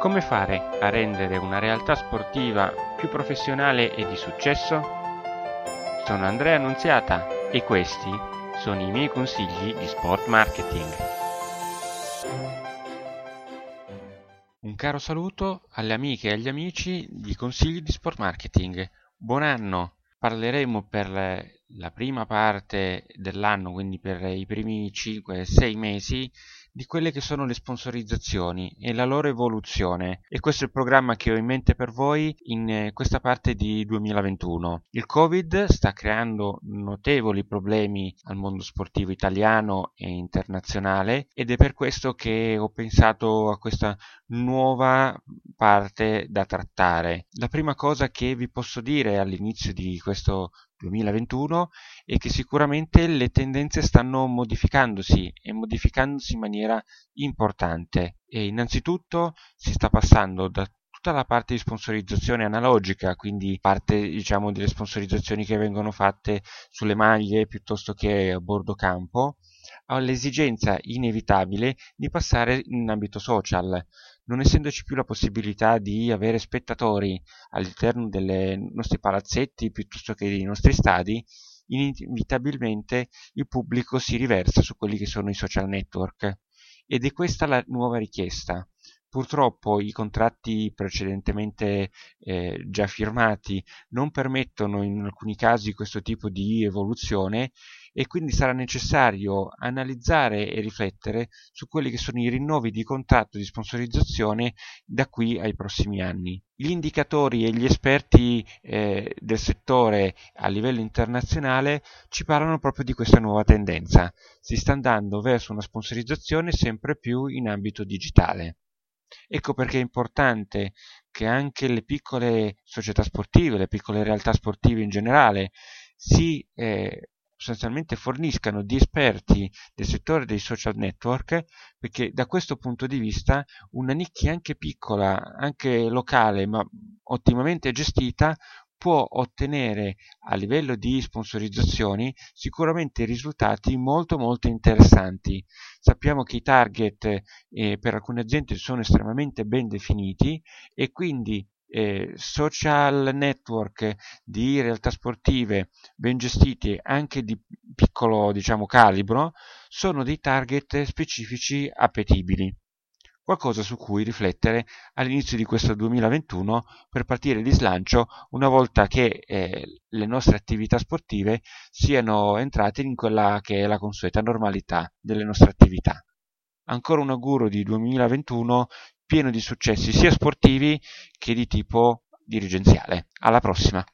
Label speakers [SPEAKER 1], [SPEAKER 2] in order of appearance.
[SPEAKER 1] Come fare a rendere una realtà sportiva più professionale e di successo? Sono Andrea Annunziata e questi sono i miei consigli di sport marketing. Un caro saluto alle amiche e agli amici di consigli di sport marketing. Buon anno! Parleremo per la prima parte dell'anno, quindi per i primi 5-6 mesi, di quelle che sono le sponsorizzazioni e la loro evoluzione e questo è il programma che ho in mente per voi in eh, questa parte di 2021. Il Covid sta creando notevoli problemi al mondo sportivo italiano e internazionale ed è per questo che ho pensato a questa nuova parte da trattare. La prima cosa che vi posso dire all'inizio di questo 2021 e che sicuramente le tendenze stanno modificandosi e modificandosi in maniera importante. E innanzitutto si sta passando da tutta la parte di sponsorizzazione analogica, quindi parte diciamo delle sponsorizzazioni che vengono fatte sulle maglie piuttosto che a bordo campo, all'esigenza inevitabile di passare in ambito social, non essendoci più la possibilità di avere spettatori all'interno dei nostri palazzetti piuttosto che dei nostri stadi, inevitabilmente il pubblico si riversa su quelli che sono i social network ed è questa la nuova richiesta. Purtroppo i contratti precedentemente eh, già firmati non permettono in alcuni casi questo tipo di evoluzione e quindi sarà necessario analizzare e riflettere su quelli che sono i rinnovi di contratto di sponsorizzazione da qui ai prossimi anni. Gli indicatori e gli esperti eh, del settore a livello internazionale ci parlano proprio di questa nuova tendenza. Si sta andando verso una sponsorizzazione sempre più in ambito digitale. Ecco perché è importante che anche le piccole società sportive, le piccole realtà sportive in generale, si eh, sostanzialmente forniscano di esperti del settore dei social network perché da questo punto di vista una nicchia anche piccola, anche locale ma ottimamente gestita può ottenere a livello di sponsorizzazioni sicuramente risultati molto molto interessanti. Sappiamo che i target eh, per alcune aziende sono estremamente ben definiti e quindi eh, social network di realtà sportive ben gestiti anche di piccolo diciamo calibro sono dei target specifici appetibili qualcosa su cui riflettere all'inizio di questo 2021 per partire di slancio una volta che eh, le nostre attività sportive siano entrate in quella che è la consueta normalità delle nostre attività. Ancora un auguro di 2021 pieno di successi sia sportivi che di tipo dirigenziale. Alla prossima!